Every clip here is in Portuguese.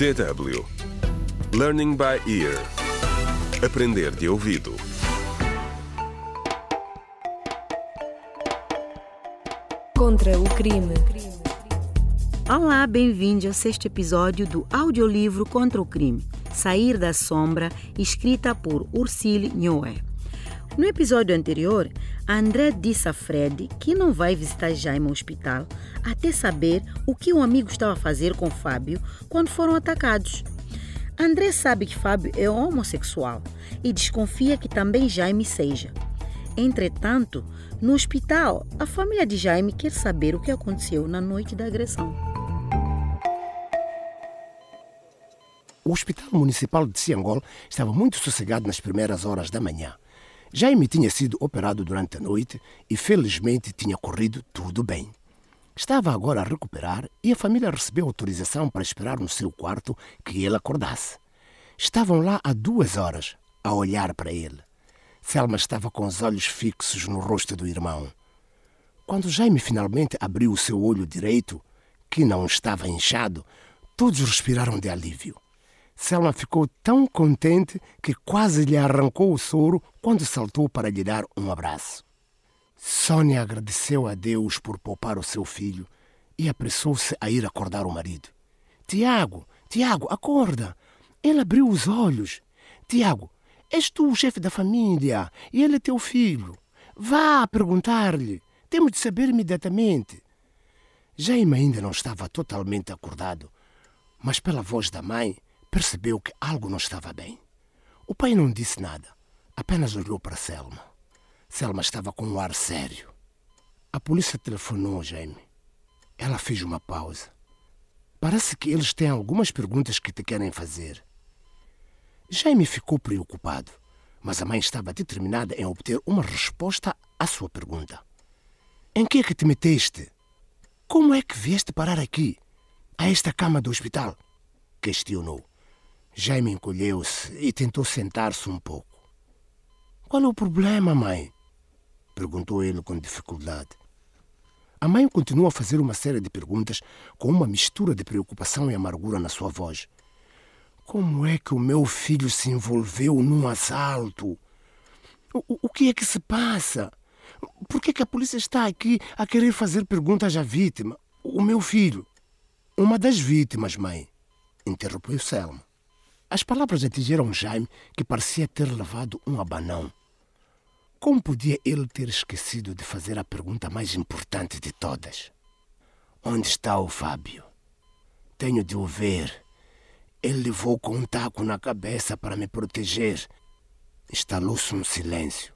DW Learning by Ear Aprender de ouvido Contra o crime. Olá, bem-vindos ao sexto episódio do audiolivro Contra o Crime, Sair da Sombra, escrita por Ursile Nhoé. No episódio anterior, André disse a Fred que não vai visitar Jaime ao hospital até saber o que o amigo estava a fazer com Fábio quando foram atacados. André sabe que Fábio é homossexual e desconfia que também Jaime seja. Entretanto, no hospital, a família de Jaime quer saber o que aconteceu na noite da agressão. O Hospital Municipal de Ciangol estava muito sossegado nas primeiras horas da manhã. Jaime tinha sido operado durante a noite e, felizmente, tinha corrido tudo bem. Estava agora a recuperar e a família recebeu autorização para esperar no seu quarto que ele acordasse. Estavam lá há duas horas, a olhar para ele. Selma estava com os olhos fixos no rosto do irmão. Quando Jaime finalmente abriu o seu olho direito, que não estava inchado, todos respiraram de alívio. Selma ficou tão contente que quase lhe arrancou o soro quando saltou para lhe dar um abraço. Sônia agradeceu a Deus por poupar o seu filho e apressou-se a ir acordar o marido. Tiago, Tiago, acorda! Ele abriu os olhos. Tiago, és tu o chefe da família e ele é teu filho. Vá perguntar-lhe. Temos de saber imediatamente. Jaime ainda não estava totalmente acordado, mas pela voz da mãe percebeu que algo não estava bem. O pai não disse nada, apenas olhou para Selma. Selma estava com um ar sério. A polícia telefonou Jaime. Ela fez uma pausa. Parece que eles têm algumas perguntas que te querem fazer. Jaime ficou preocupado, mas a mãe estava determinada em obter uma resposta à sua pergunta. Em que é que te meteste? Como é que vieste parar aqui, a esta cama do hospital? Questionou. Jaime encolheu-se e tentou sentar-se um pouco. Qual é o problema, mãe? Perguntou ele com dificuldade. A mãe continuou a fazer uma série de perguntas com uma mistura de preocupação e amargura na sua voz. Como é que o meu filho se envolveu num assalto? O, o que é que se passa? Por que, é que a polícia está aqui a querer fazer perguntas à vítima? O meu filho. Uma das vítimas, mãe, interrompeu Selma. As palavras atingiram Jaime, que parecia ter levado um abanão. Como podia ele ter esquecido de fazer a pergunta mais importante de todas? Onde está o Fábio? Tenho de o ver. Ele levou com um taco na cabeça para me proteger. Instalou-se um silêncio.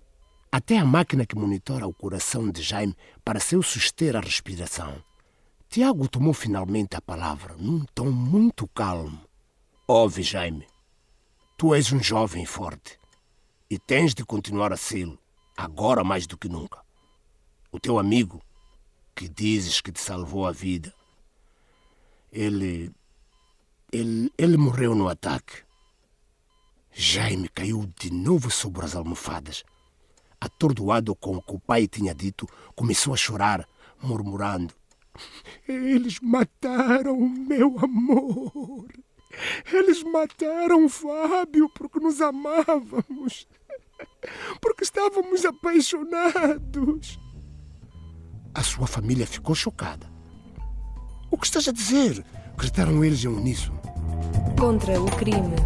Até a máquina que monitora o coração de Jaime pareceu suster a respiração. Tiago tomou finalmente a palavra, num tom muito calmo. Ouve, Jaime. Tu és um jovem forte e tens de continuar a sê-lo, agora mais do que nunca. O teu amigo, que dizes que te salvou a vida, ele. Ele, ele morreu no ataque. Jaime caiu de novo sobre as almofadas. Atordoado com o que o pai tinha dito, começou a chorar, murmurando: Eles mataram o meu amor. Eles mataram o Fábio porque nos amávamos, porque estávamos apaixonados. A sua família ficou chocada. O que estás a dizer? Gritaram eles em uníssono. Contra o crime.